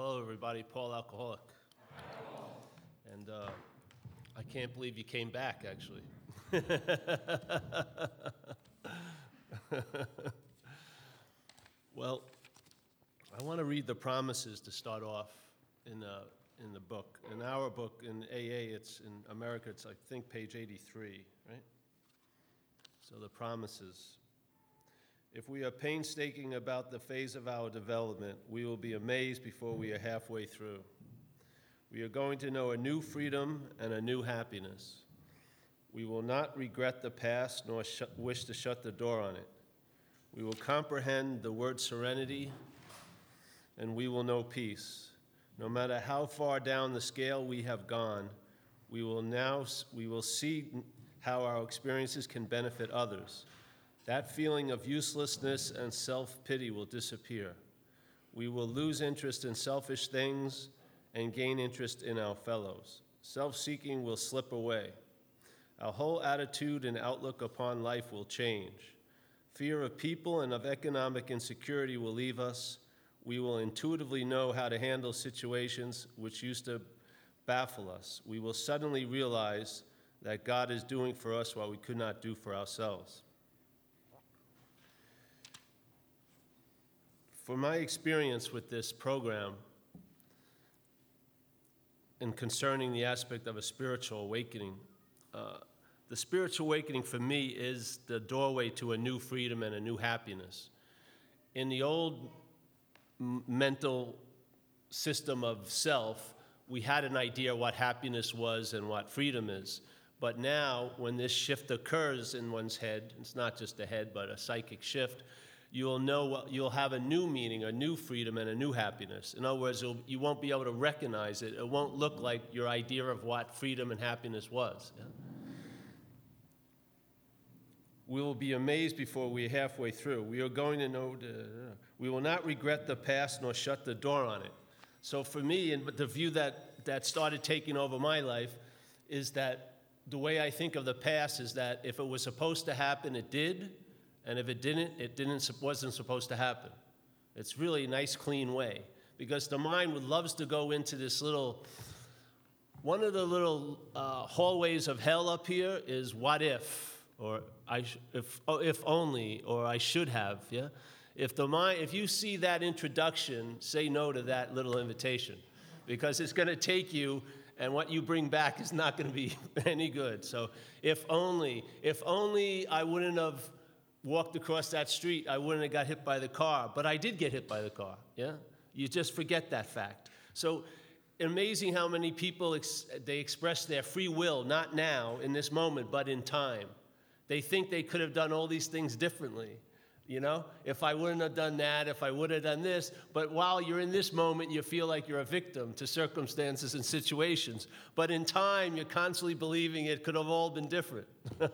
everybody. Paul Alcoholic. And uh, I can't believe you came back, actually. well, I want to read the promises to start off in, uh, in the book. In our book, in AA, it's in America, it's I think page 83, right? So the promises. If we are painstaking about the phase of our development, we will be amazed before we are halfway through. We are going to know a new freedom and a new happiness. We will not regret the past nor sh- wish to shut the door on it. We will comprehend the word serenity and we will know peace. No matter how far down the scale we have gone, we will now we will see how our experiences can benefit others. That feeling of uselessness and self-pity will disappear. We will lose interest in selfish things and gain interest in our fellows. Self-seeking will slip away. Our whole attitude and outlook upon life will change. Fear of people and of economic insecurity will leave us. We will intuitively know how to handle situations which used to baffle us. We will suddenly realize that God is doing for us what we could not do for ourselves. For my experience with this program, and concerning the aspect of a spiritual awakening, uh, the spiritual awakening for me is the doorway to a new freedom and a new happiness. In the old m- mental system of self, we had an idea what happiness was and what freedom is. But now, when this shift occurs in one's head, it's not just a head, but a psychic shift, you'll know you'll have a new meaning, a new freedom, and a new happiness. In other words, you won't be able to recognize it. It won't look like your idea of what freedom and happiness was. We will be amazed before we are halfway through. We are going to know, we will not regret the past nor shut the door on it. So, for me, and the view that, that started taking over my life is that the way I think of the past is that if it was supposed to happen, it did, and if it didn't, it didn't, wasn't supposed to happen. It's really a nice, clean way because the mind loves to go into this little. One of the little uh, hallways of hell up here is what if or I sh- if, oh, if only, or I should have, yeah? If, the mind, if you see that introduction, say no to that little invitation because it's going to take you and what you bring back is not going to be any good. So if only, if only I wouldn't have walked across that street, I wouldn't have got hit by the car. But I did get hit by the car, yeah? You just forget that fact. So amazing how many people ex- they express their free will, not now, in this moment, but in time. They think they could have done all these things differently. You know, if I wouldn't have done that, if I would have done this, but while you're in this moment, you feel like you're a victim to circumstances and situations. But in time, you're constantly believing it could have all been different.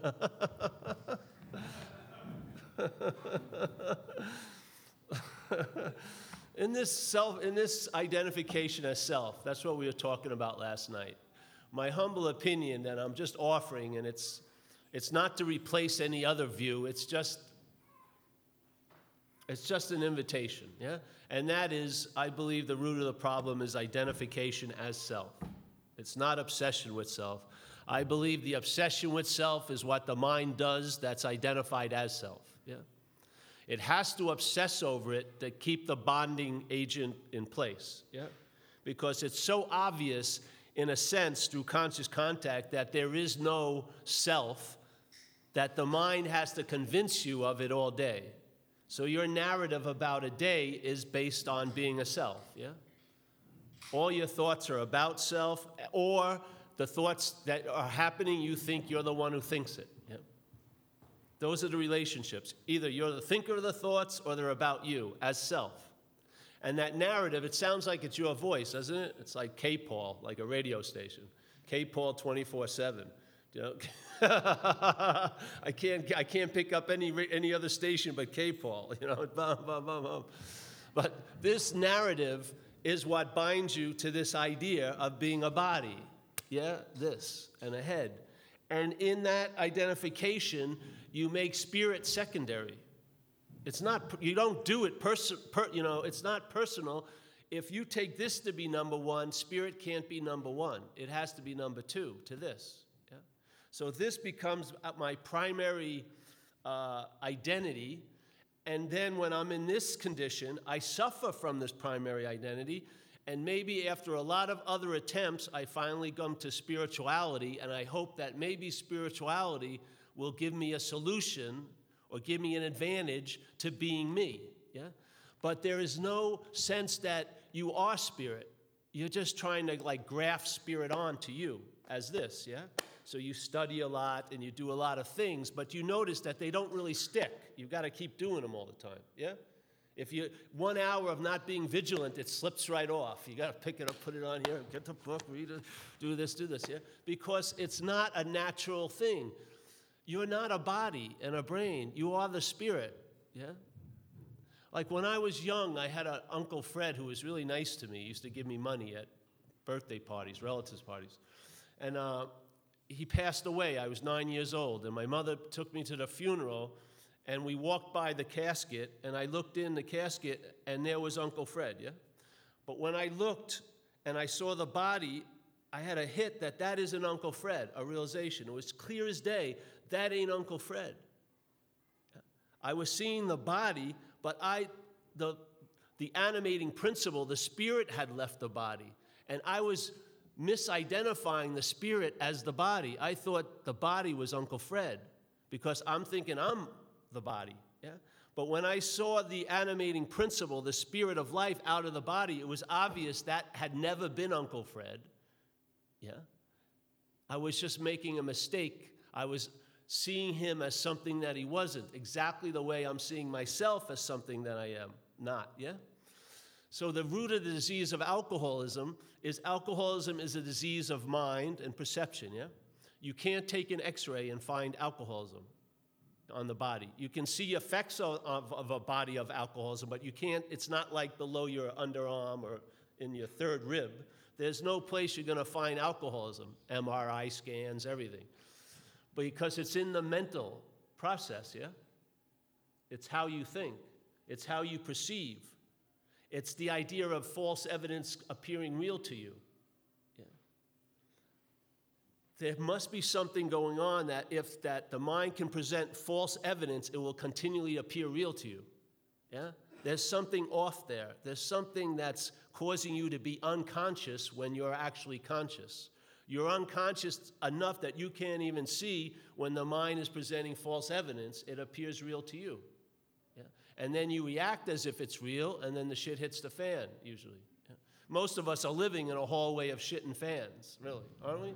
in this self in this identification as self that's what we were talking about last night my humble opinion that i'm just offering and it's it's not to replace any other view, it's just it's just an invitation, yeah? And that is, I believe the root of the problem is identification as self. It's not obsession with self. I believe the obsession with self is what the mind does that's identified as self, yeah? It has to obsess over it to keep the bonding agent in place, yeah? Because it's so obvious, in a sense, through conscious contact, that there is no self that the mind has to convince you of it all day. So your narrative about a day is based on being a self, yeah? All your thoughts are about self, or the thoughts that are happening, you think you're the one who thinks it. Those are the relationships. Either you're the thinker of the thoughts or they're about you as self. And that narrative, it sounds like it's your voice, doesn't it? It's like K Paul, like a radio station. K Paul 24 7. You know? I can't I can't pick up any any other station but K-Paul, you know. But this narrative is what binds you to this idea of being a body, yeah, this and a head, and in that identification, you make spirit secondary. It's not you don't do it person, per, you know. It's not personal. if you take this to be number one, spirit can't be number one. It has to be number two to this. Yeah? So this becomes uh, my primary uh, identity. And then when I'm in this condition, I suffer from this primary identity. And maybe after a lot of other attempts, I finally come to spirituality. And I hope that maybe spirituality will give me a solution or give me an advantage to being me. Yeah? But there is no sense that you are spirit. You're just trying to like graft spirit onto you as this, yeah? So you study a lot and you do a lot of things, but you notice that they don't really stick. You've got to keep doing them all the time, yeah? If you one hour of not being vigilant, it slips right off. You got to pick it up, put it on here, get the book, read it, do this, do this, yeah? Because it's not a natural thing. You're not a body and a brain. You are the spirit, yeah? Like when I was young, I had an Uncle Fred who was really nice to me. He used to give me money at birthday parties, relatives' parties. And uh, he passed away. I was nine years old, and my mother took me to the funeral, and we walked by the casket, and I looked in the casket, and there was Uncle Fred, yeah? But when I looked and I saw the body, I had a hit that that isn't Uncle Fred, a realization. It was clear as day that ain't Uncle Fred. I was seeing the body, but I, the, the animating principle, the spirit had left the body. And I was misidentifying the spirit as the body. I thought the body was Uncle Fred because I'm thinking I'm the body. Yeah? But when I saw the animating principle, the spirit of life out of the body, it was obvious that had never been Uncle Fred. Yeah? I was just making a mistake. I was seeing him as something that he wasn't, exactly the way I'm seeing myself as something that I am not, yeah? So the root of the disease of alcoholism is alcoholism is a disease of mind and perception, yeah? You can't take an x-ray and find alcoholism on the body. You can see effects of, of, of a body of alcoholism, but you can't, it's not like below your underarm or in your third rib. There's no place you're going to find alcoholism, MRI scans, everything because it's in the mental process, yeah? It's how you think, it's how you perceive. It's the idea of false evidence appearing real to you. There must be something going on that if that the mind can present false evidence, it will continually appear real to you. Yeah? There's something off there. There's something that's causing you to be unconscious when you're actually conscious. You're unconscious enough that you can't even see when the mind is presenting false evidence, it appears real to you. Yeah? And then you react as if it's real, and then the shit hits the fan, usually. Yeah? Most of us are living in a hallway of shit and fans, really, aren't we?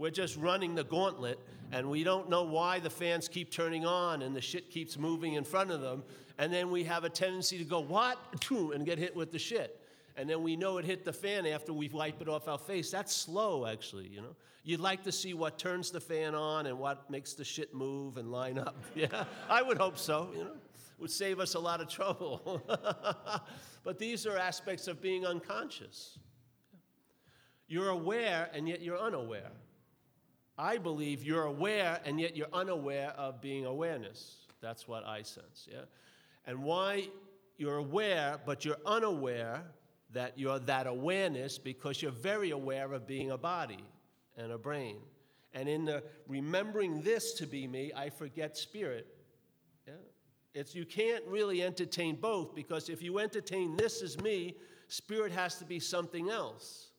We're just running the gauntlet, and we don't know why the fans keep turning on and the shit keeps moving in front of them. And then we have a tendency to go, what? And get hit with the shit and then we know it hit the fan after we wipe it off our face. That's slow, actually, you know. You'd like to see what turns the fan on and what makes the shit move and line up. Yeah, I would hope so, you know. Would save us a lot of trouble. but these are aspects of being unconscious. You're aware and yet you're unaware. I believe you're aware and yet you're unaware of being awareness. That's what I sense, yeah? And why you're aware but you're unaware that you're that awareness because you're very aware of being a body and a brain. And in the remembering this to be me, I forget spirit. Yeah? It's, you can't really entertain both because if you entertain this as me, spirit has to be something else,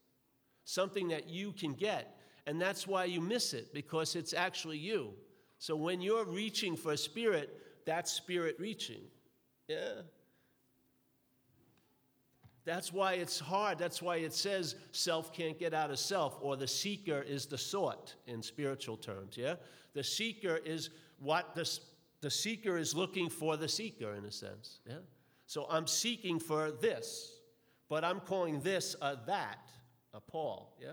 something that you can get. And that's why you miss it because it's actually you. So when you're reaching for a spirit, that's spirit reaching. Yeah? That's why it's hard. That's why it says self can't get out of self, or the seeker is the sought in spiritual terms. Yeah? The seeker is what the, the seeker is looking for the seeker, in a sense. Yeah? So I'm seeking for this, but I'm calling this a that, a Paul. Yeah?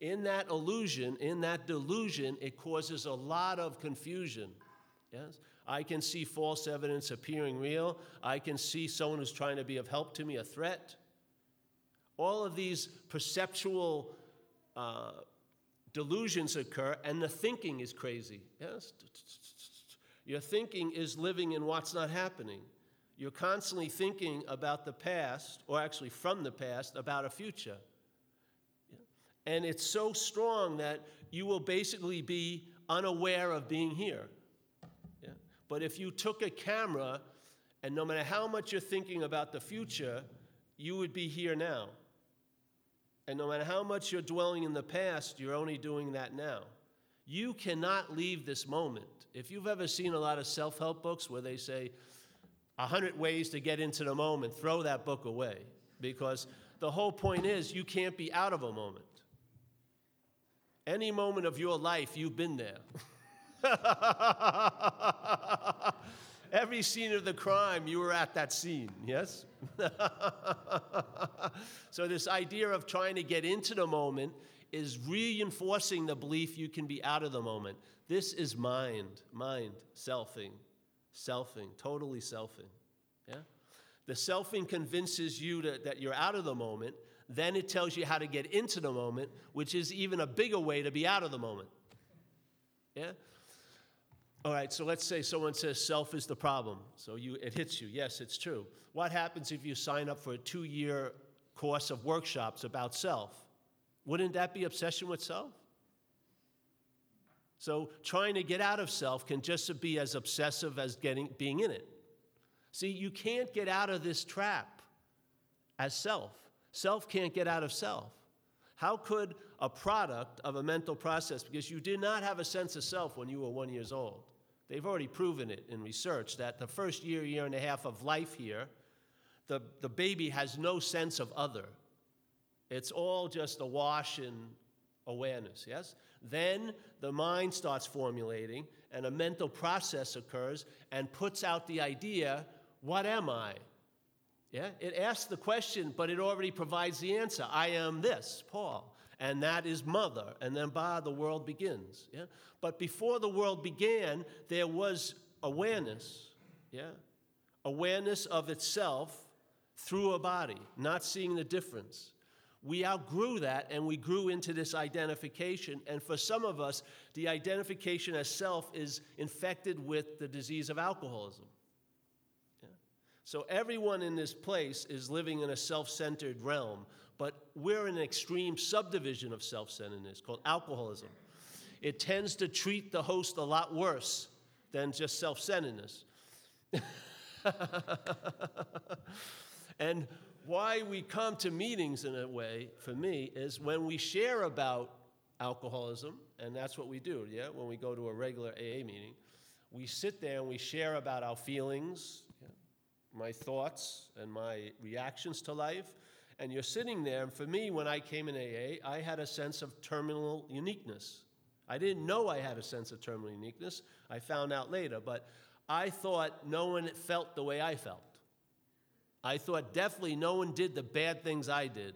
In that illusion, in that delusion, it causes a lot of confusion. Yes? I can see false evidence appearing real. I can see someone who's trying to be of help to me, a threat. All of these perceptual uh, delusions occur, and the thinking is crazy. Yes? Your thinking is living in what's not happening. You're constantly thinking about the past, or actually from the past, about a future. And it's so strong that you will basically be unaware of being here. Yeah? But if you took a camera, and no matter how much you're thinking about the future, you would be here now. And no matter how much you're dwelling in the past, you're only doing that now. You cannot leave this moment. If you've ever seen a lot of self help books where they say, 100 ways to get into the moment, throw that book away. Because the whole point is you can't be out of a moment. Any moment of your life, you've been there. Every scene of the crime, you were at that scene, yes? so, this idea of trying to get into the moment is reinforcing the belief you can be out of the moment. This is mind, mind, selfing, selfing, totally selfing. Yeah? The selfing convinces you to, that you're out of the moment. Then it tells you how to get into the moment, which is even a bigger way to be out of the moment. Yeah? All right, so let's say someone says self is the problem. So you, it hits you. Yes, it's true. What happens if you sign up for a two year course of workshops about self? Wouldn't that be obsession with self? So trying to get out of self can just be as obsessive as getting, being in it. See, you can't get out of this trap as self. Self can't get out of self. How could a product of a mental process, because you did not have a sense of self when you were one years old. They've already proven it in research that the first year, year and a half of life here, the, the baby has no sense of other. It's all just a wash in awareness, yes? Then the mind starts formulating, and a mental process occurs and puts out the idea what am I? Yeah? It asks the question, but it already provides the answer. I am this, Paul. And that is mother. And then, bah, the world begins. Yeah? But before the world began, there was awareness. Yeah? Awareness of itself through a body, not seeing the difference. We outgrew that and we grew into this identification. And for some of us, the identification as self is infected with the disease of alcoholism. So everyone in this place is living in a self centered realm, but we're in an extreme subdivision of self centeredness called alcoholism. It tends to treat the host a lot worse than just self centeredness. and why we come to meetings in a way, for me, is when we share about alcoholism, and that's what we do, yeah, when we go to a regular AA meeting, we sit there and we share about our feelings, my thoughts, and my reactions to life. And you're sitting there, and for me, when I came in AA, I had a sense of terminal uniqueness. I didn't know I had a sense of terminal uniqueness. I found out later, but I thought no one felt the way I felt. I thought definitely no one did the bad things I did.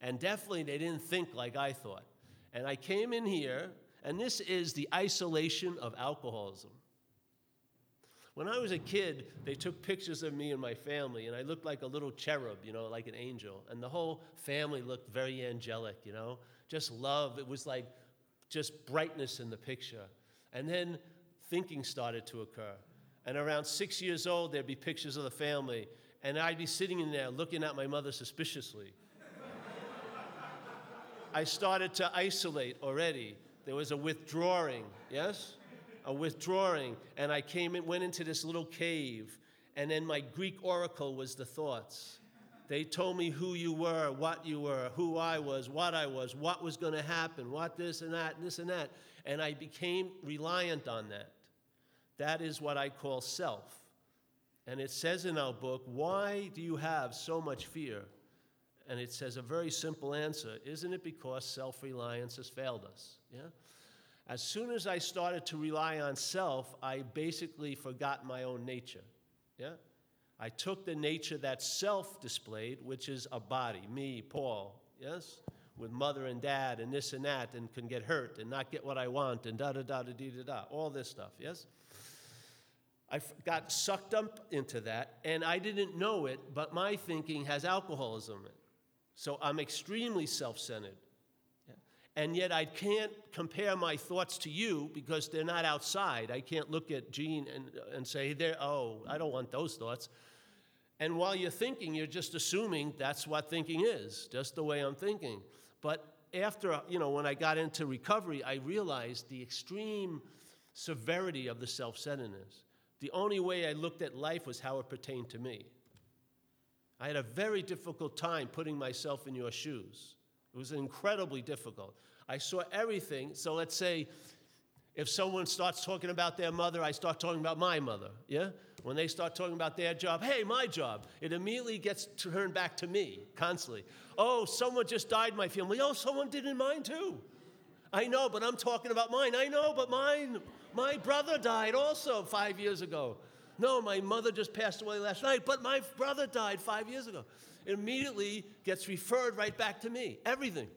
And definitely they didn't think like I thought. And I came in here, and this is the isolation of alcoholism. When I was a kid, they took pictures of me and my family, and I looked like a little cherub, you know, like an angel. And the whole family looked very angelic, you know, just love. It was like just brightness in the picture. And then thinking started to occur. And around six years old, there'd be pictures of the family, and I'd be sitting in there looking at my mother suspiciously. I started to isolate already. There was a withdrawing, yes? A withdrawing. And I came and went into this little cave, and then my Greek oracle was the thoughts. They told me who you were, what you were, who I was, what I was, what was going to happen, what this and that, and this and that. And I became reliant on that. That is what I call self. And it says in our book, Why do you have so much fear? And it says a very simple answer Isn't it because self reliance has failed us? Yeah? As soon as I started to rely on self, I basically forgot my own nature. Yeah? I took the nature that self displayed, which is a body, me, Paul, yes? With mother and dad and this and that, and can get hurt and not get what I want and da da da da da da da, all this stuff, yes? I got sucked up into that, and I didn't know it, but my thinking has alcoholism in it. So I'm extremely self centered. And yet I can't compare my thoughts to you because they're not outside. I can't look at Gene and, and say, there, oh, I don't want those thoughts. And while you're thinking, you're just assuming that's what thinking is, just the way I'm thinking. But after, you know, when I got into recovery, I realized the extreme severity of the self centeredness. The only way I looked at life was how it pertained to me. I had a very difficult time putting myself in your shoes. It was incredibly difficult. I saw everything. So let's say if someone starts talking about their mother, I start talking about my mother. Yeah? When they start talking about their job, hey, my job, it immediately gets turned back to me constantly. Oh, someone just died in my family. Oh, someone did in mine too. I know, but I'm talking about mine. I know, but mine, my brother died also five years ago. No, my mother just passed away last night, but my brother died five years ago. It immediately gets referred right back to me. Everything.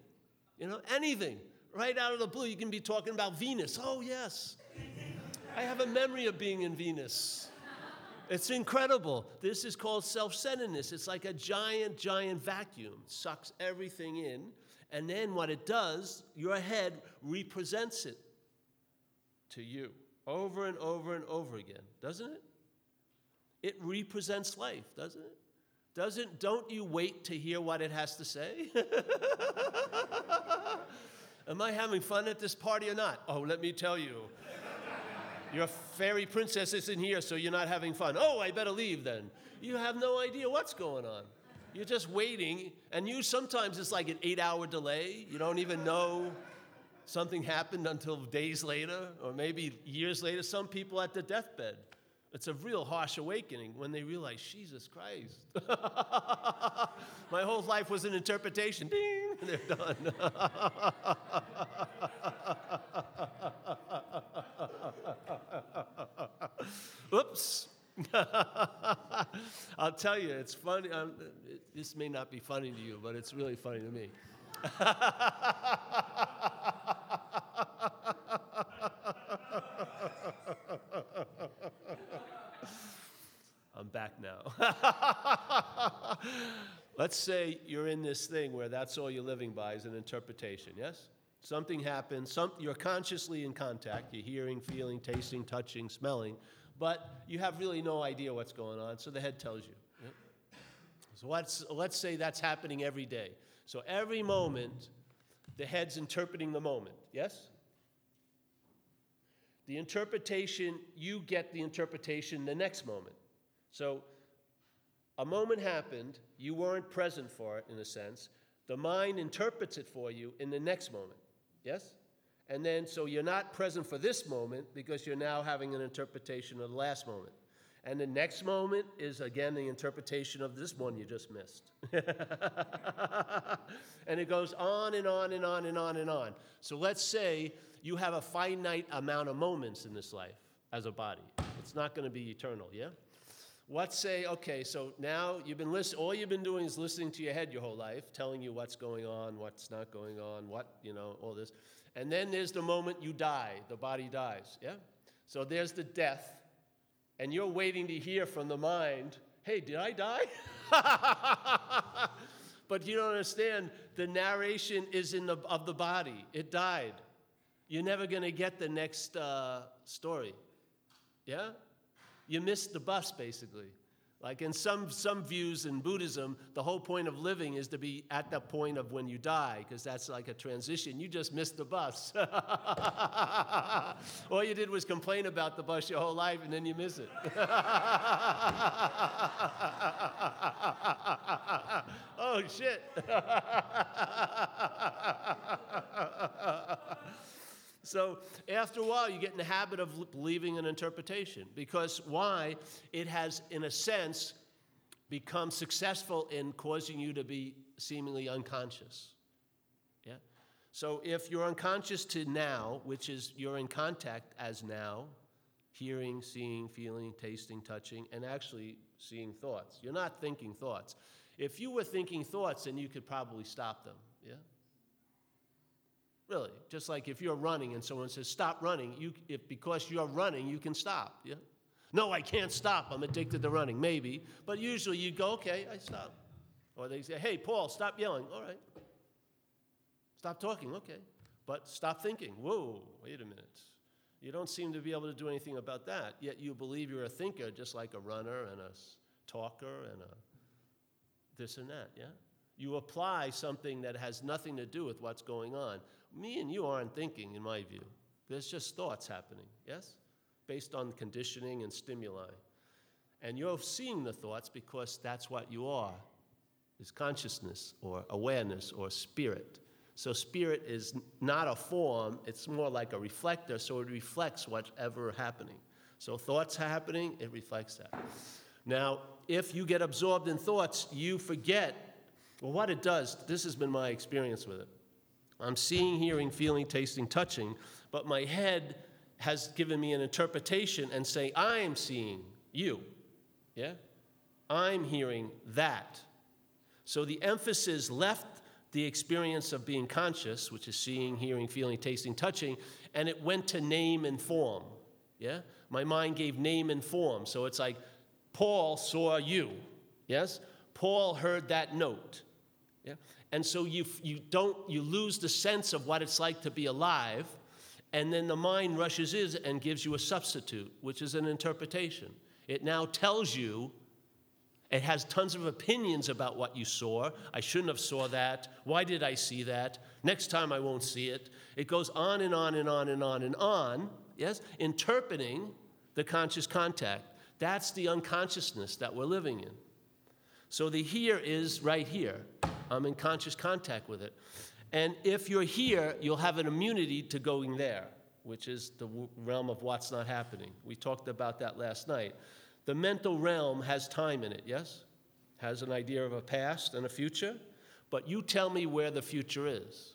You know, anything. Right out of the blue, you can be talking about Venus. Oh, yes. I have a memory of being in Venus. It's incredible. This is called self centeredness. It's like a giant, giant vacuum, it sucks everything in. And then what it does, your head represents it to you over and over and over again, doesn't it? It represents life, doesn't it? Doesn't don't you wait to hear what it has to say? Am I having fun at this party or not? Oh, let me tell you. Your fairy princess isn't here, so you're not having fun. Oh, I better leave then. You have no idea what's going on. You're just waiting, and you sometimes it's like an eight hour delay. You don't even know something happened until days later, or maybe years later. Some people at the deathbed. It's a real harsh awakening when they realize, Jesus Christ. My whole life was an interpretation. Ding, they're done. Oops. I'll tell you, it's funny. Um, this may not be funny to you, but it's really funny to me. I'm back now. Let's say you're in this thing where that's all you're living by is an interpretation, yes? Something happens, some, you're consciously in contact, you're hearing, feeling, tasting, touching, smelling, but you have really no idea what's going on, so the head tells you. So let's, let's say that's happening every day. So every moment, the head's interpreting the moment, yes? The interpretation, you get the interpretation the next moment. So a moment happened, you weren't present for it in a sense. The mind interprets it for you in the next moment. Yes? And then, so you're not present for this moment because you're now having an interpretation of the last moment. And the next moment is again the interpretation of this one you just missed. and it goes on and on and on and on and on. So let's say you have a finite amount of moments in this life as a body. It's not going to be eternal, yeah? Let's say, okay, so now you've been listening, all you've been doing is listening to your head your whole life, telling you what's going on, what's not going on, what, you know, all this. And then there's the moment you die, the body dies, yeah? So there's the death, and you're waiting to hear from the mind, hey, did I die? but you don't understand, the narration is in the, of the body, it died. You're never going to get the next uh, story, yeah? You missed the bus, basically. Like in some, some views in Buddhism, the whole point of living is to be at the point of when you die, because that's like a transition. You just missed the bus. All you did was complain about the bus your whole life, and then you miss it. oh, shit. So after a while, you get in the habit of believing an interpretation. Because why? It has, in a sense, become successful in causing you to be seemingly unconscious. Yeah? So if you're unconscious to now, which is you're in contact as now, hearing, seeing, feeling, tasting, touching, and actually seeing thoughts. You're not thinking thoughts. If you were thinking thoughts, then you could probably stop them. Yeah? Really, just like if you're running and someone says, stop running, you, if because you're running, you can stop. Yeah? No, I can't stop. I'm addicted to running. Maybe. But usually you go, okay, I stop. Or they say, hey, Paul, stop yelling. All right. Stop talking. Okay. But stop thinking. Whoa, wait a minute. You don't seem to be able to do anything about that, yet you believe you're a thinker just like a runner and a talker and a this and that, yeah? You apply something that has nothing to do with what's going on. Me and you aren't thinking, in my view. There's just thoughts happening, yes? Based on conditioning and stimuli. And you're seeing the thoughts because that's what you are is consciousness or awareness or spirit. So spirit is not a form, it's more like a reflector, so it reflects whatever happening. So thoughts happening, it reflects that. Now, if you get absorbed in thoughts, you forget. Well, what it does, this has been my experience with it. I'm seeing, hearing, feeling, tasting, touching, but my head has given me an interpretation and say, I'm seeing you. Yeah? I'm hearing that. So the emphasis left the experience of being conscious, which is seeing, hearing, feeling, tasting, touching, and it went to name and form. Yeah? My mind gave name and form. So it's like Paul saw you. Yes? Paul heard that note. Yeah? And so you, you don't you lose the sense of what it's like to be alive, and then the mind rushes in and gives you a substitute, which is an interpretation. It now tells you it has tons of opinions about what you saw. I shouldn't have saw that. Why did I see that? Next time I won't see it. It goes on and on and on and on and on, yes, interpreting the conscious contact. That's the unconsciousness that we're living in. So the here is right here. I'm in conscious contact with it. And if you're here, you'll have an immunity to going there, which is the realm of what's not happening. We talked about that last night. The mental realm has time in it, yes? Has an idea of a past and a future. But you tell me where the future is.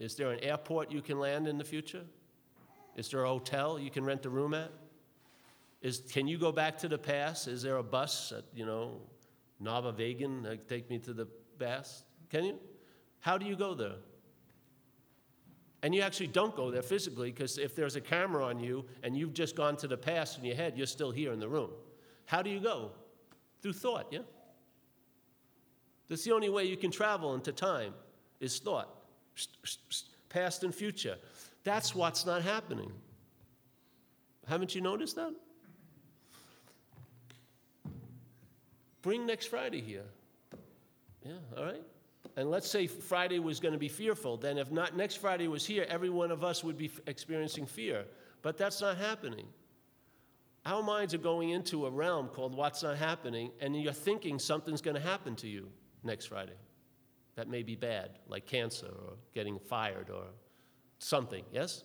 Is there an airport you can land in the future? Is there a hotel you can rent a room at? Is, can you go back to the past? Is there a bus at, you know, Nava Vegan take me to the past? Can you? How do you go there? And you actually don't go there physically because if there's a camera on you and you've just gone to the past in your head, you're still here in the room. How do you go? Through thought, yeah? That's the only way you can travel into time is thought, past and future. That's what's not happening. Haven't you noticed that? Bring next Friday here. Yeah, all right? And let's say Friday was going to be fearful. Then, if not next Friday was here, every one of us would be experiencing fear. But that's not happening. Our minds are going into a realm called what's not happening, and you're thinking something's going to happen to you next Friday. That may be bad, like cancer or getting fired or something, yes?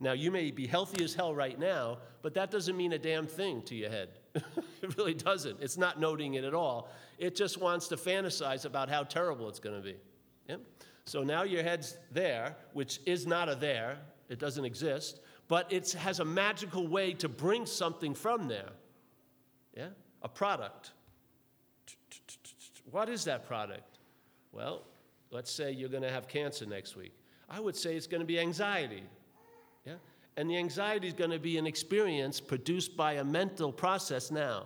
Now, you may be healthy as hell right now, but that doesn't mean a damn thing to your head. it really doesn't. It's not noting it at all. It just wants to fantasize about how terrible it's going to be. Yeah? So now your head's there, which is not a there, it doesn't exist but it has a magical way to bring something from there. Yeah? A product. What is that product? Well, let's say you're going to have cancer next week. I would say it's going to be anxiety. And the anxiety is going to be an experience produced by a mental process now.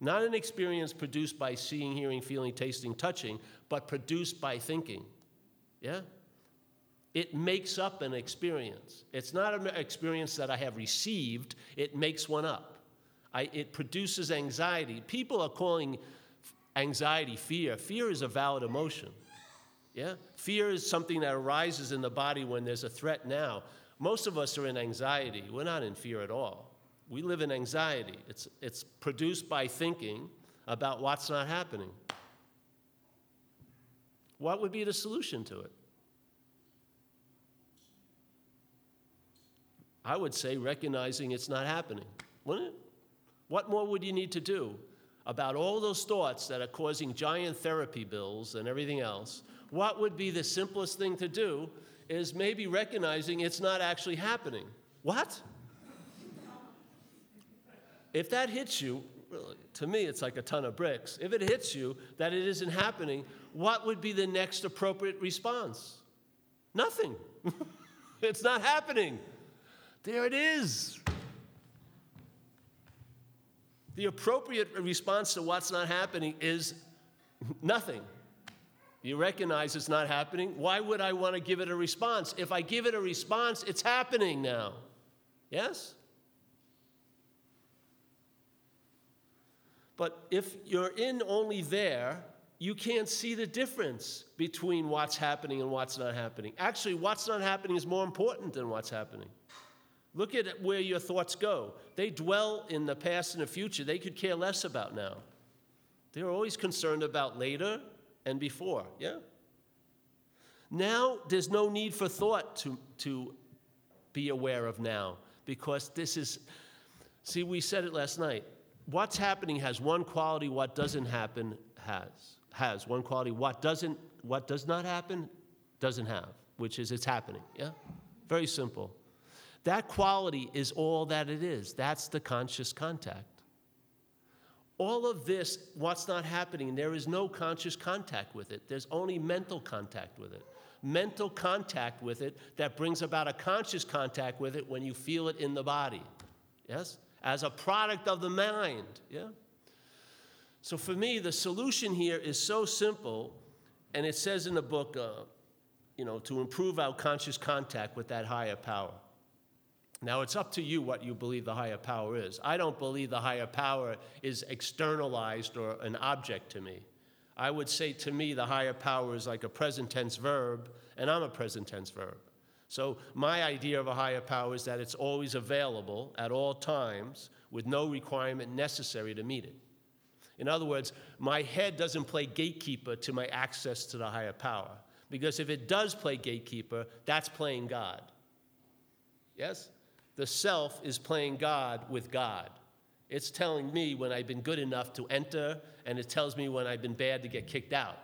Not an experience produced by seeing, hearing, feeling, tasting, touching, but produced by thinking. Yeah? It makes up an experience. It's not an experience that I have received, it makes one up. I, it produces anxiety. People are calling anxiety fear. Fear is a valid emotion. Yeah? Fear is something that arises in the body when there's a threat now. Most of us are in anxiety. We're not in fear at all. We live in anxiety. It's, it's produced by thinking about what's not happening. What would be the solution to it? I would say recognizing it's not happening, wouldn't it? What more would you need to do about all those thoughts that are causing giant therapy bills and everything else? What would be the simplest thing to do is maybe recognizing it's not actually happening. What? If that hits you, really, to me, it's like a ton of bricks. If it hits you that it isn't happening, what would be the next appropriate response? Nothing. it's not happening. There it is. The appropriate response to what's not happening is nothing. You recognize it's not happening. Why would I want to give it a response? If I give it a response, it's happening now. Yes? But if you're in only there, you can't see the difference between what's happening and what's not happening. Actually, what's not happening is more important than what's happening. Look at where your thoughts go. They dwell in the past and the future. They could care less about now. They're always concerned about later and before, yeah? Now, there's no need for thought to, to be aware of now because this is, see, we said it last night. What's happening has one quality, what doesn't happen has. Has one quality, what doesn't, what does not happen doesn't have, which is it's happening, yeah? Very simple. That quality is all that it is. That's the conscious contact. All of this, what's not happening, there is no conscious contact with it. There's only mental contact with it. Mental contact with it that brings about a conscious contact with it when you feel it in the body. Yes? As a product of the mind. Yeah? So for me, the solution here is so simple, and it says in the book, uh, you know, to improve our conscious contact with that higher power. Now, it's up to you what you believe the higher power is. I don't believe the higher power is externalized or an object to me. I would say to me, the higher power is like a present tense verb, and I'm a present tense verb. So, my idea of a higher power is that it's always available at all times with no requirement necessary to meet it. In other words, my head doesn't play gatekeeper to my access to the higher power. Because if it does play gatekeeper, that's playing God. Yes? The self is playing God with God. It's telling me when I've been good enough to enter, and it tells me when I've been bad to get kicked out.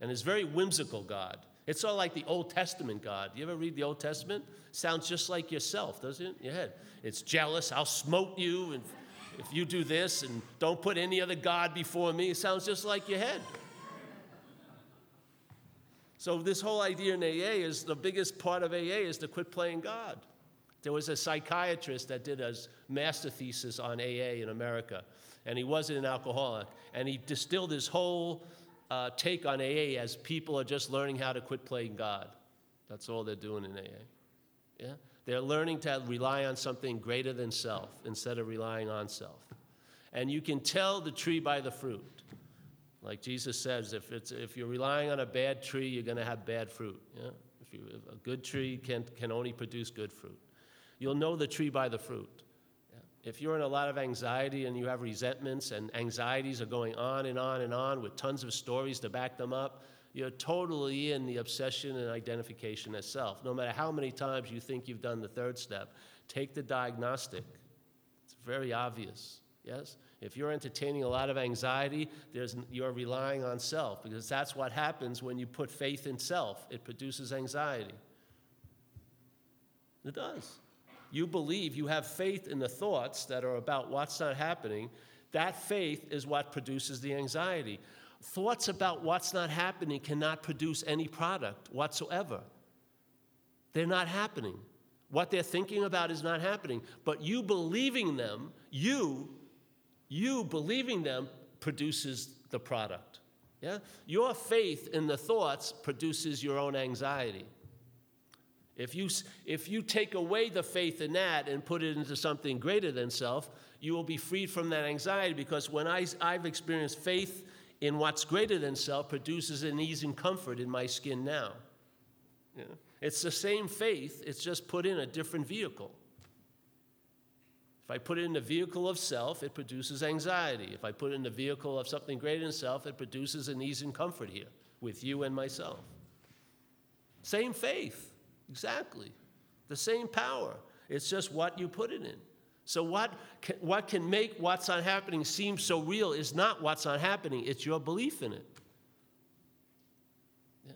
And it's very whimsical, God. It's all like the Old Testament God. You ever read the Old Testament? Sounds just like yourself, doesn't it? In Your head. It's jealous. I'll smote you, and if you do this, and don't put any other God before me. It sounds just like your head. So this whole idea in AA is the biggest part of AA is to quit playing God. There was a psychiatrist that did a master thesis on AA in America, and he wasn't an alcoholic. And he distilled his whole uh, take on AA as people are just learning how to quit playing God. That's all they're doing in AA. Yeah? They're learning to rely on something greater than self instead of relying on self. And you can tell the tree by the fruit. Like Jesus says, if, it's, if you're relying on a bad tree, you're going to have bad fruit. Yeah? If, you, a good tree can, can only produce good fruit. You'll know the tree by the fruit. If you're in a lot of anxiety and you have resentments and anxieties are going on and on and on with tons of stories to back them up, you're totally in the obsession and identification as self. No matter how many times you think you've done the third step, take the diagnostic. It's very obvious, yes? If you're entertaining a lot of anxiety, there's, you're relying on self because that's what happens when you put faith in self. It produces anxiety. It does you believe, you have faith in the thoughts that are about what's not happening, that faith is what produces the anxiety. Thoughts about what's not happening cannot produce any product whatsoever. They're not happening. What they're thinking about is not happening. But you believing them, you, you believing them produces the product. Yeah? Your faith in the thoughts produces your own anxiety. If you, if you take away the faith in that and put it into something greater than self, you will be freed from that anxiety because when I, I've experienced faith in what's greater than self produces an ease and comfort in my skin now. It's the same faith, it's just put in a different vehicle. If I put it in the vehicle of self, it produces anxiety. If I put it in the vehicle of something greater than self, it produces an ease and comfort here with you and myself. Same faith. Exactly. The same power. It's just what you put it in. So, what can, what can make what's not happening seem so real is not what's not happening, it's your belief in it. Yeah.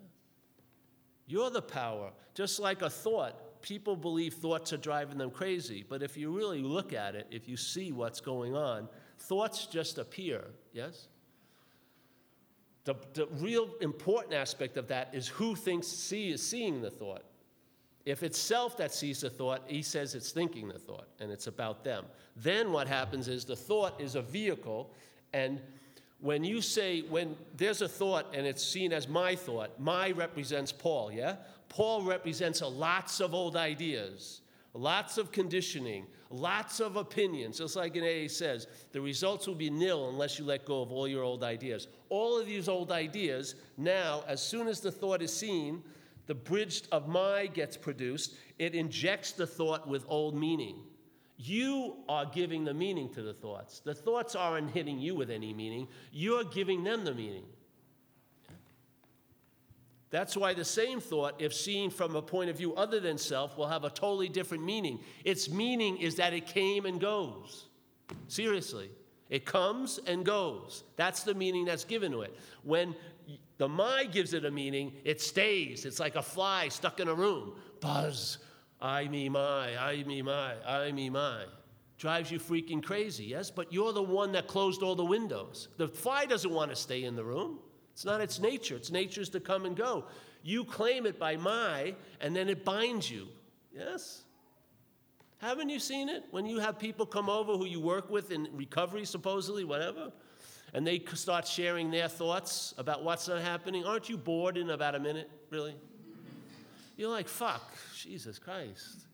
You're the power. Just like a thought, people believe thoughts are driving them crazy. But if you really look at it, if you see what's going on, thoughts just appear, yes? The, the real important aspect of that is who thinks see is seeing the thought. If it's self that sees the thought, he says it's thinking the thought and it's about them. Then what happens is the thought is a vehicle, and when you say, when there's a thought and it's seen as my thought, my represents Paul, yeah? Paul represents lots of old ideas, lots of conditioning, lots of opinions. Just like in AA says, the results will be nil unless you let go of all your old ideas. All of these old ideas, now, as soon as the thought is seen, the bridge of my gets produced, it injects the thought with old meaning. You are giving the meaning to the thoughts. The thoughts aren't hitting you with any meaning, you're giving them the meaning. That's why the same thought, if seen from a point of view other than self, will have a totally different meaning. Its meaning is that it came and goes. Seriously. It comes and goes. That's the meaning that's given to it. When the my gives it a meaning, it stays. It's like a fly stuck in a room. Buzz, I, me, my, I, me, my, I, me, my. Drives you freaking crazy, yes? But you're the one that closed all the windows. The fly doesn't want to stay in the room. It's not its nature. Its nature is to come and go. You claim it by my, and then it binds you. Yes? Haven't you seen it? When you have people come over who you work with in recovery, supposedly, whatever, and they start sharing their thoughts about what's not happening, aren't you bored in about a minute, really? You're like, fuck, Jesus Christ.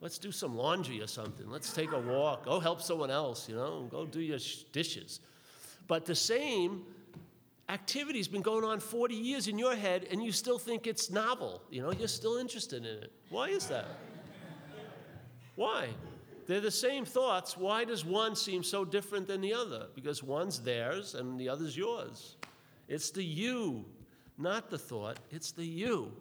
Let's do some laundry or something. Let's take a walk. Go help someone else, you know, go do your dishes. But the same activity's been going on 40 years in your head and you still think it's novel. You know, you're still interested in it. Why is that? Why? They're the same thoughts. Why does one seem so different than the other? Because one's theirs and the other's yours. It's the you, not the thought, it's the you.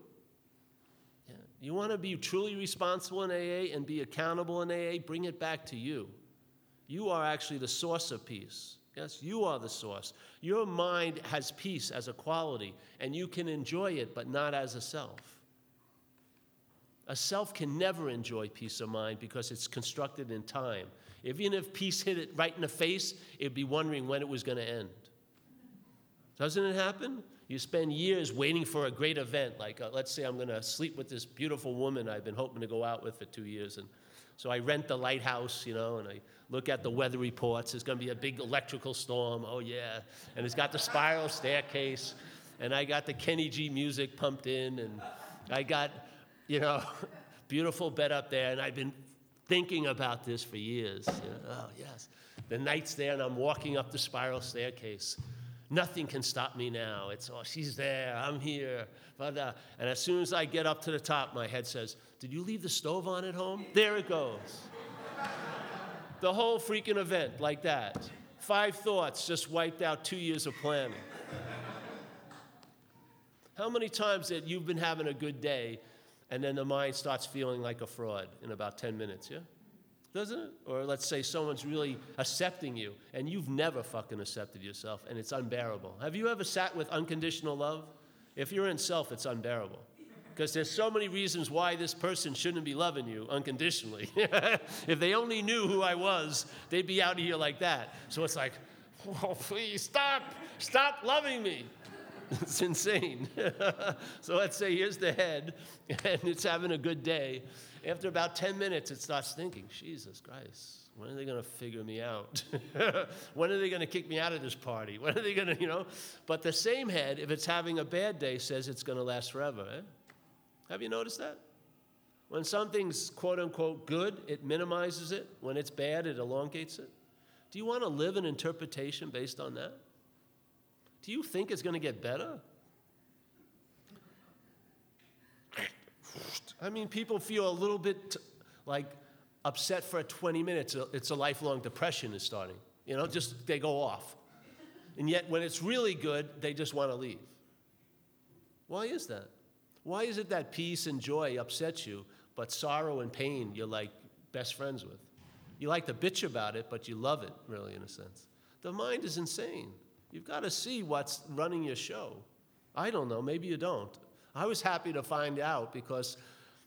Yeah. You want to be truly responsible in AA and be accountable in AA? Bring it back to you. You are actually the source of peace. Yes, you are the source. Your mind has peace as a quality, and you can enjoy it, but not as a self. A self can never enjoy peace of mind because it's constructed in time. Even if peace hit it right in the face, it'd be wondering when it was going to end. Doesn't it happen? You spend years waiting for a great event, like uh, let's say I'm going to sleep with this beautiful woman I've been hoping to go out with for two years, and so I rent the lighthouse, you know, and I look at the weather reports. There's going to be a big electrical storm. Oh, yeah. And it's got the spiral staircase. And I got the Kenny G music pumped in. And I got, you know, beautiful bed up there. And I've been thinking about this for years. You know, oh, yes. The night's there, and I'm walking up the spiral staircase. Nothing can stop me now. It's, oh, she's there, I'm here. Uh, and as soon as I get up to the top, my head says, Did you leave the stove on at home? There it goes. the whole freaking event, like that. Five thoughts just wiped out two years of planning. How many times that you've been having a good day and then the mind starts feeling like a fraud in about 10 minutes, yeah? doesn't it? Or let's say someone's really accepting you and you've never fucking accepted yourself and it's unbearable. Have you ever sat with unconditional love? If you're in self, it's unbearable. Because there's so many reasons why this person shouldn't be loving you unconditionally. if they only knew who I was, they'd be out of here like that. So it's like, oh, please stop, stop loving me. It's insane. so let's say here's the head, and it's having a good day. After about 10 minutes, it starts thinking, Jesus Christ, when are they going to figure me out? when are they going to kick me out of this party? When are they going to, you know? But the same head, if it's having a bad day, says it's going to last forever. Eh? Have you noticed that? When something's quote unquote good, it minimizes it. When it's bad, it elongates it. Do you want to live an interpretation based on that? Do you think it's going to get better? I mean, people feel a little bit like upset for 20 minutes. Uh, it's a lifelong depression is starting. You know, just they go off. And yet, when it's really good, they just want to leave. Why is that? Why is it that peace and joy upsets you, but sorrow and pain you're like best friends with? You like to bitch about it, but you love it, really, in a sense. The mind is insane. You've got to see what's running your show. I don't know, maybe you don't. I was happy to find out because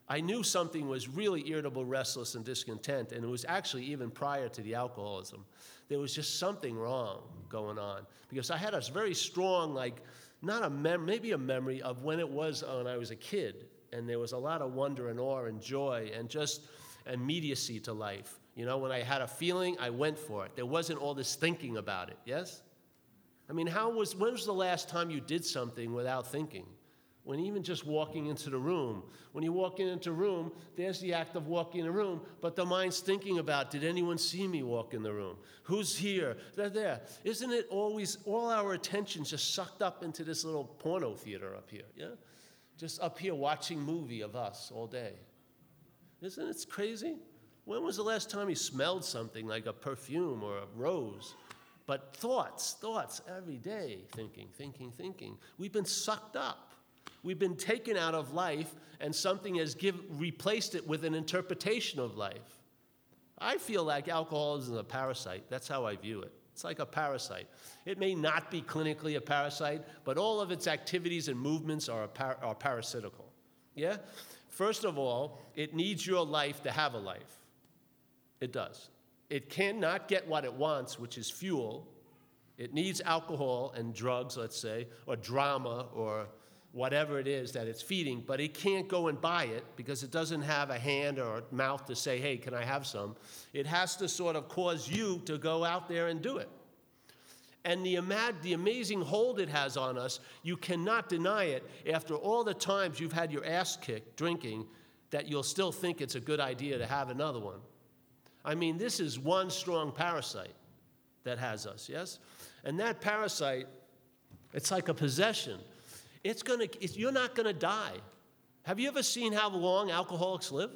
I knew something was really irritable, restless, and discontent, and it was actually even prior to the alcoholism. There was just something wrong going on because I had a very strong, like, not a mem- maybe a memory of when it was when I was a kid, and there was a lot of wonder and awe and joy and just immediacy to life. You know, when I had a feeling, I went for it. There wasn't all this thinking about it. Yes. I mean, how was, when was the last time you did something without thinking? When even just walking into the room, when you walk into a room, there's the act of walking in the room, but the mind's thinking about, did anyone see me walk in the room? Who's here? They're there. Isn't it always, all our attention's just sucked up into this little porno theater up here, yeah? Just up here watching movie of us all day. Isn't it crazy? When was the last time you smelled something like a perfume or a rose? But thoughts, thoughts every day, thinking, thinking, thinking. We've been sucked up. We've been taken out of life, and something has give, replaced it with an interpretation of life. I feel like alcoholism is a parasite. That's how I view it. It's like a parasite. It may not be clinically a parasite, but all of its activities and movements are, par- are parasitical. Yeah? First of all, it needs your life to have a life. It does. It cannot get what it wants, which is fuel. It needs alcohol and drugs, let's say, or drama or whatever it is that it's feeding, but it can't go and buy it because it doesn't have a hand or a mouth to say, hey, can I have some? It has to sort of cause you to go out there and do it. And the, the amazing hold it has on us, you cannot deny it after all the times you've had your ass kicked drinking, that you'll still think it's a good idea to have another one. I mean, this is one strong parasite that has us, yes? And that parasite, it's like a possession. It's gonna, it's, you're not gonna die. Have you ever seen how long alcoholics live?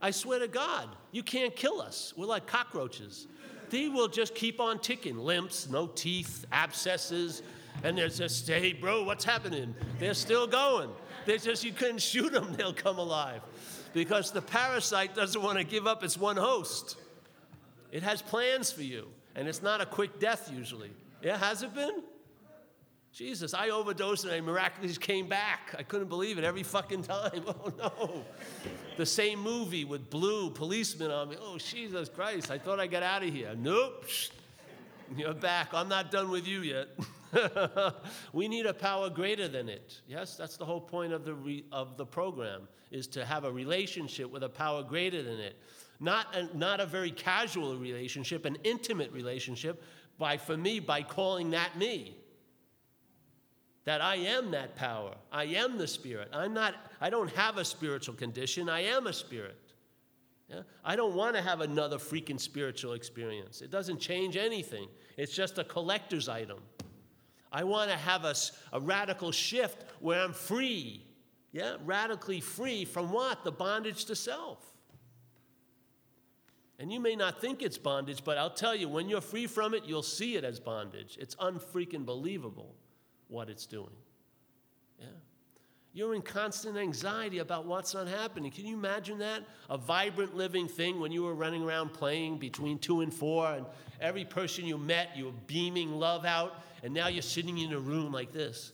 I swear to God, you can't kill us. We're like cockroaches. They will just keep on ticking limps, no teeth, abscesses, and they're just, hey, bro, what's happening? They're still going. They're just, you couldn't shoot them, they'll come alive because the parasite doesn't want to give up its one host. It has plans for you, and it's not a quick death usually. Yeah, has it been? Jesus, I overdosed and I miraculously came back. I couldn't believe it every fucking time. Oh no. The same movie with blue policemen on me. Oh, Jesus Christ, I thought I got out of here. Nope. You're back. I'm not done with you yet. we need a power greater than it. Yes, that's the whole point of the, re, of the program, is to have a relationship with a power greater than it. Not a, not a very casual relationship, an intimate relationship, by, for me, by calling that me. That I am that power. I am the spirit. I'm not, I don't have a spiritual condition. I am a spirit. Yeah? I don't want to have another freaking spiritual experience. It doesn't change anything. It's just a collector's item. I want to have a, a radical shift where I'm free. Yeah, radically free from what? The bondage to self. And you may not think it's bondage, but I'll tell you, when you're free from it, you'll see it as bondage. It's unfreaking believable what it's doing. Yeah. You're in constant anxiety about what's not happening. Can you imagine that? A vibrant living thing when you were running around playing between two and four, and every person you met, you were beaming love out, and now you're sitting in a room like this,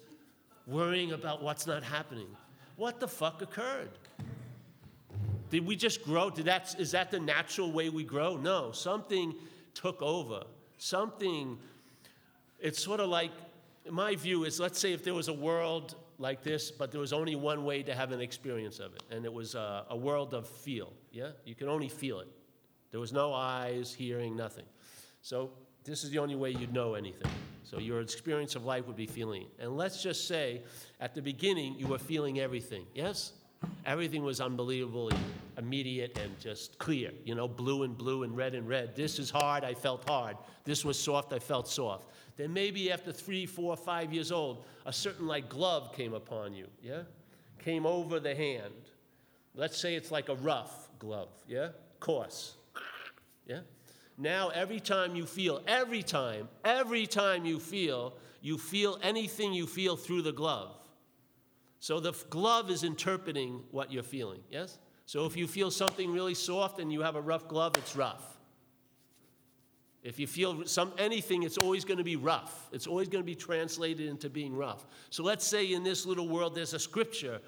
worrying about what's not happening. What the fuck occurred? Did we just grow? Did that, is that the natural way we grow? No, something took over. Something, it's sort of like, my view is let's say if there was a world like this, but there was only one way to have an experience of it, and it was a, a world of feel. Yeah? You could only feel it. There was no eyes, hearing, nothing. So this is the only way you'd know anything. So your experience of life would be feeling. And let's just say at the beginning you were feeling everything. Yes? Everything was unbelievably immediate and just clear. You know, blue and blue and red and red. This is hard, I felt hard. This was soft, I felt soft. Then maybe after three, four, five years old, a certain like glove came upon you, yeah? Came over the hand. Let's say it's like a rough glove, yeah? Coarse, yeah? Now, every time you feel, every time, every time you feel, you feel anything you feel through the glove. So the glove is interpreting what you're feeling, yes? So if you feel something really soft and you have a rough glove, it's rough. If you feel some anything, it's always going to be rough. It's always going to be translated into being rough. So let's say in this little world there's a scripture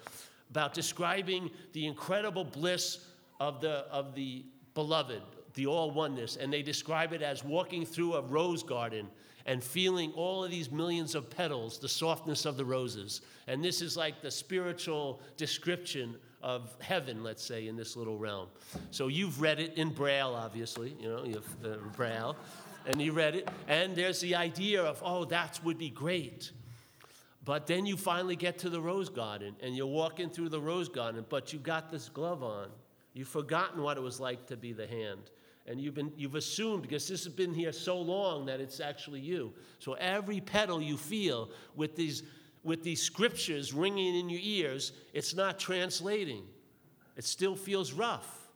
about describing the incredible bliss of the of the beloved, the all oneness, and they describe it as walking through a rose garden and feeling all of these millions of petals, the softness of the roses. And this is like the spiritual description of heaven, let's say, in this little realm. So you've read it in Braille, obviously, you know, you have uh, Braille. and you read it. And there's the idea of, oh, that would be great. But then you finally get to the rose garden and you're walking through the rose garden, but you got this glove on. You've forgotten what it was like to be the hand. And you've, been, you've assumed, because this has been here so long, that it's actually you. So every petal you feel with these, with these scriptures ringing in your ears, it's not translating. It still feels rough.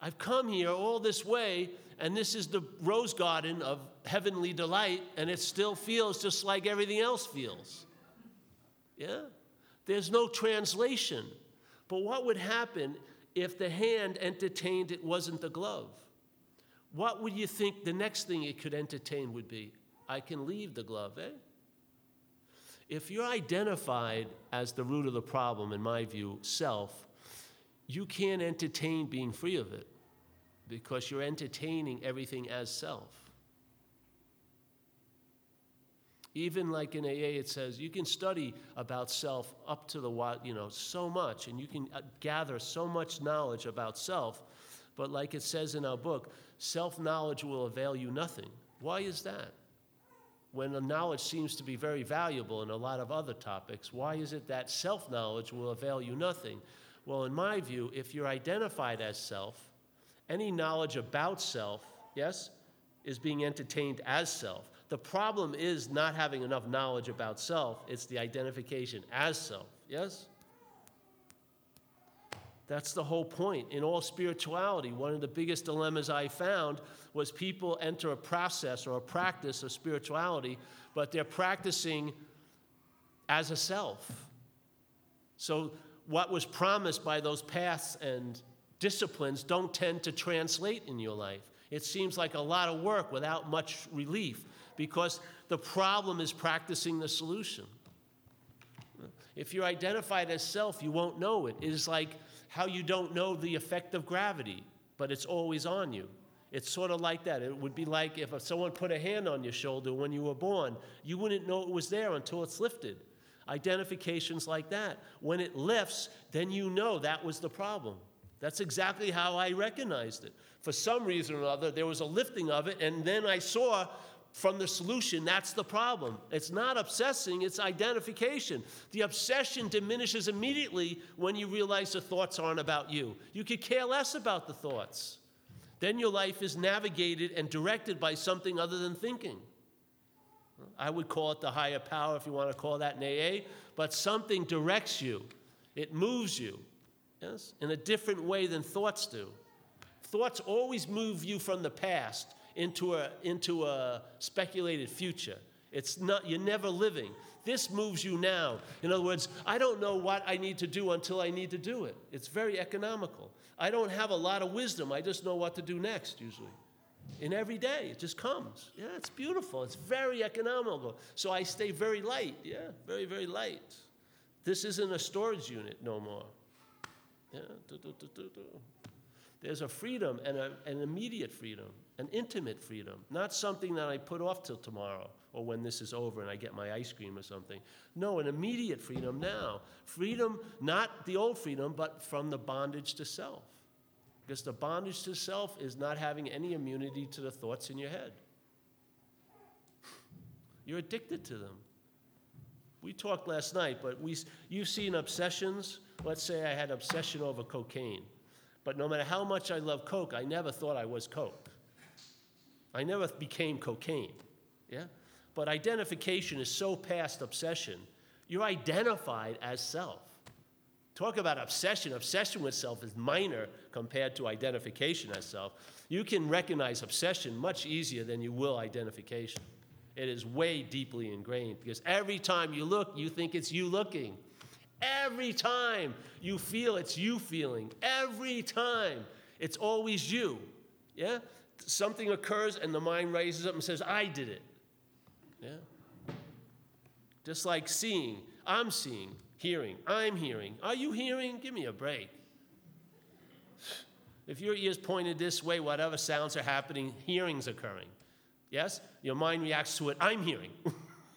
I've come here all this way, and this is the rose garden of heavenly delight, and it still feels just like everything else feels. Yeah? There's no translation. But what would happen if the hand entertained it wasn't the glove? What would you think the next thing it could entertain would be? I can leave the glove, eh? If you're identified as the root of the problem, in my view, self, you can't entertain being free of it because you're entertaining everything as self. Even like in AA, it says you can study about self up to the you know so much, and you can uh, gather so much knowledge about self. But like it says in our book, self knowledge will avail you nothing. Why is that? When the knowledge seems to be very valuable in a lot of other topics, why is it that self knowledge will avail you nothing? Well, in my view, if you're identified as self, any knowledge about self, yes, is being entertained as self. The problem is not having enough knowledge about self, it's the identification as self, yes? That's the whole point. In all spirituality, one of the biggest dilemmas I found was people enter a process or a practice of spirituality, but they're practicing as a self. So, what was promised by those paths and disciplines don't tend to translate in your life. It seems like a lot of work without much relief because the problem is practicing the solution. If you're identified as self, you won't know it. It is like how you don't know the effect of gravity, but it's always on you. It's sort of like that. It would be like if someone put a hand on your shoulder when you were born, you wouldn't know it was there until it's lifted. Identifications like that. When it lifts, then you know that was the problem. That's exactly how I recognized it. For some reason or other, there was a lifting of it, and then I saw from the solution that's the problem. It's not obsessing, it's identification. The obsession diminishes immediately when you realize the thoughts aren't about you. You could care less about the thoughts. Then your life is navigated and directed by something other than thinking. I would call it the higher power if you want to call that an AA, but something directs you, it moves you yes, in a different way than thoughts do. Thoughts always move you from the past into a, into a speculated future. It's not, you're never living. This moves you now. In other words, I don't know what I need to do until I need to do it. It's very economical. I don't have a lot of wisdom. I just know what to do next, usually. In every day, it just comes. Yeah, it's beautiful. It's very economical. So I stay very light. Yeah, very, very light. This isn't a storage unit no more. Yeah, do, do, do, There's a freedom and a, an immediate freedom, an intimate freedom, not something that I put off till tomorrow or when this is over and I get my ice cream or something. No, an immediate freedom now. Freedom, not the old freedom, but from the bondage to self. Because the bondage to self is not having any immunity to the thoughts in your head. You're addicted to them. We talked last night, but we, you've seen obsessions let's say I had obsession over cocaine, but no matter how much I love Coke, I never thought I was Coke. I never became cocaine, yeah? But identification is so past obsession. You're identified as self. Talk about obsession. Obsession with self is minor compared to identification as self. You can recognize obsession much easier than you will identification. It is way deeply ingrained because every time you look, you think it's you looking. Every time you feel it's you feeling, every time it's always you. Yeah? Something occurs and the mind raises up and says, I did it. Yeah? Just like seeing, I'm seeing, hearing, I'm hearing. Are you hearing? Give me a break. If your ears pointed this way, whatever sounds are happening, hearing's occurring. Yes? Your mind reacts to it, I'm hearing.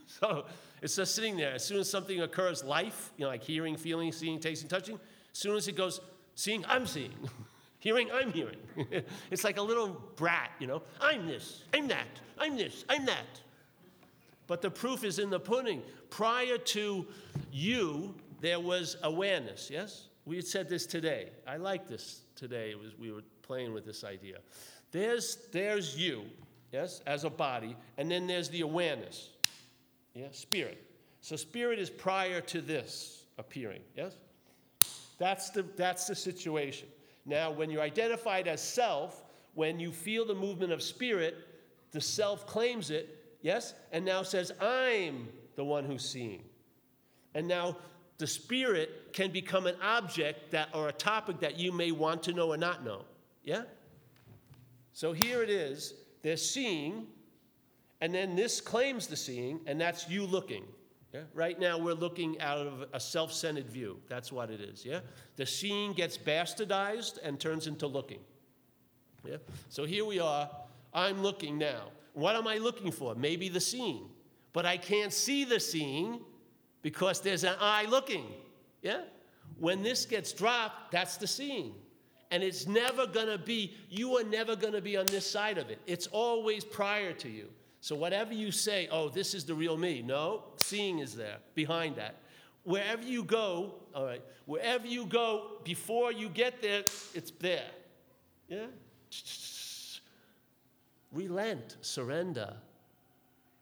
so it's just sitting there. As soon as something occurs, life, you know, like hearing, feeling, seeing, tasting, touching, as soon as it goes, seeing, I'm seeing. Hearing, I'm hearing. it's like a little brat, you know. I'm this, I'm that, I'm this, I'm that. But the proof is in the pudding. Prior to you, there was awareness, yes? We had said this today. I like this today. It was, we were playing with this idea. There's, there's you, yes, as a body, and then there's the awareness, yeah, spirit. So spirit is prior to this appearing, yes? That's the, that's the situation. Now, when you're identified as self, when you feel the movement of spirit, the self claims it, yes, and now says, I'm the one who's seeing. And now the spirit can become an object that or a topic that you may want to know or not know. Yeah? So here it is. They're seeing, and then this claims the seeing, and that's you looking. Yeah? Right now, we're looking out of a self centered view. That's what it is. Yeah? The seeing gets bastardized and turns into looking. Yeah? So here we are. I'm looking now. What am I looking for? Maybe the seeing. But I can't see the seeing because there's an eye looking. Yeah? When this gets dropped, that's the seeing. And it's never gonna be, you are never gonna be on this side of it. It's always prior to you. So whatever you say, oh, this is the real me, no, seeing is there behind that. Wherever you go, all right, wherever you go, before you get there, it's there. Yeah? Relent, surrender,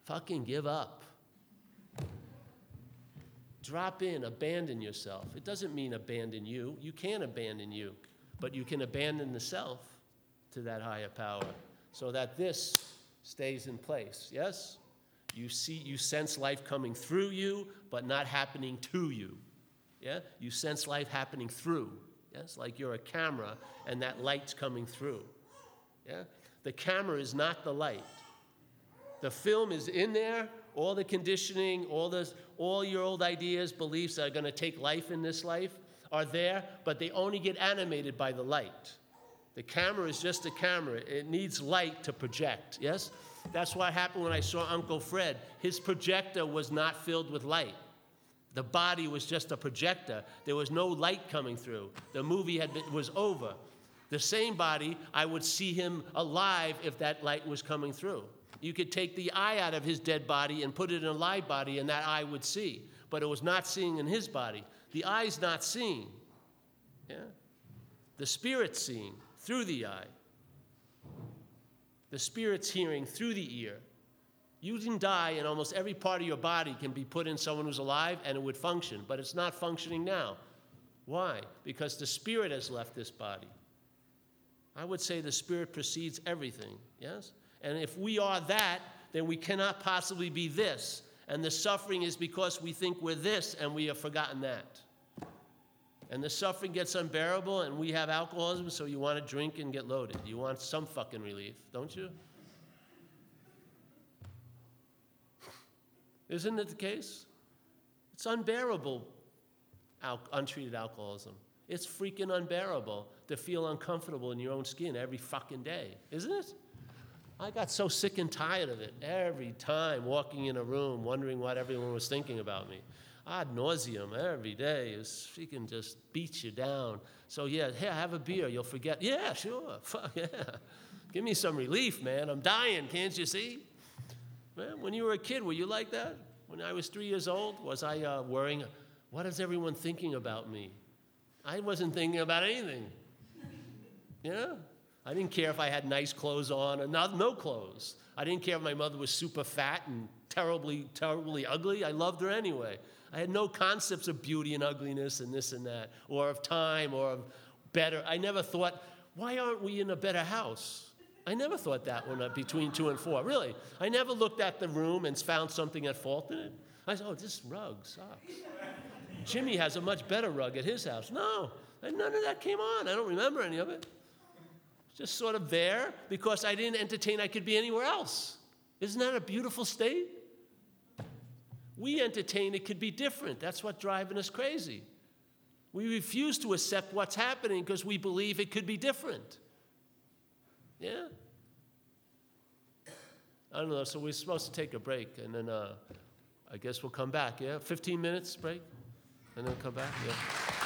fucking give up. Drop in, abandon yourself. It doesn't mean abandon you. You can't abandon you, but you can abandon the self to that higher power so that this stays in place. Yes? You see, you sense life coming through you, but not happening to you. Yeah? You sense life happening through. Yes? Like you're a camera and that light's coming through. Yeah? The camera is not the light. The film is in there, all the conditioning, all, this, all your old ideas, beliefs that are going to take life in this life are there, but they only get animated by the light. The camera is just a camera. It needs light to project, yes? That's what happened when I saw Uncle Fred. His projector was not filled with light. The body was just a projector. There was no light coming through. The movie had been, was over. The same body, I would see him alive if that light was coming through. You could take the eye out of his dead body and put it in a live body, and that eye would see. But it was not seeing in his body. The eye's not seeing. Yeah? The spirit's seeing through the eye. The spirit's hearing through the ear. You can die, and almost every part of your body can be put in someone who's alive, and it would function. But it's not functioning now. Why? Because the spirit has left this body. I would say the spirit precedes everything, yes? And if we are that, then we cannot possibly be this. And the suffering is because we think we're this and we have forgotten that. And the suffering gets unbearable, and we have alcoholism, so you want to drink and get loaded. You want some fucking relief, don't you? Isn't it the case? It's unbearable, al- untreated alcoholism. It's freaking unbearable to feel uncomfortable in your own skin every fucking day, isn't it? I got so sick and tired of it every time walking in a room wondering what everyone was thinking about me. Ad nauseum every day is freaking just beats you down. So yeah, hey, have a beer, you'll forget. Yeah, sure. Fuck yeah. Give me some relief, man. I'm dying, can't you see? Man, when you were a kid, were you like that? When I was three years old, was I uh, worrying, what is everyone thinking about me? I wasn't thinking about anything. Yeah? I didn't care if I had nice clothes on or not, no clothes. I didn't care if my mother was super fat and terribly, terribly ugly. I loved her anyway. I had no concepts of beauty and ugliness and this and that, or of time, or of better. I never thought, why aren't we in a better house? I never thought that one uh, between two and four, really. I never looked at the room and found something at fault in it. I said, oh, this rug sucks. Jimmy has a much better rug at his house. No, none of that came on. I don't remember any of it just sort of there because I didn't entertain I could be anywhere else. Isn't that a beautiful state? We entertain it could be different. That's what's driving us crazy. We refuse to accept what's happening because we believe it could be different. Yeah? I don't know, so we're supposed to take a break and then uh, I guess we'll come back, yeah? 15 minutes break and then come back, yeah.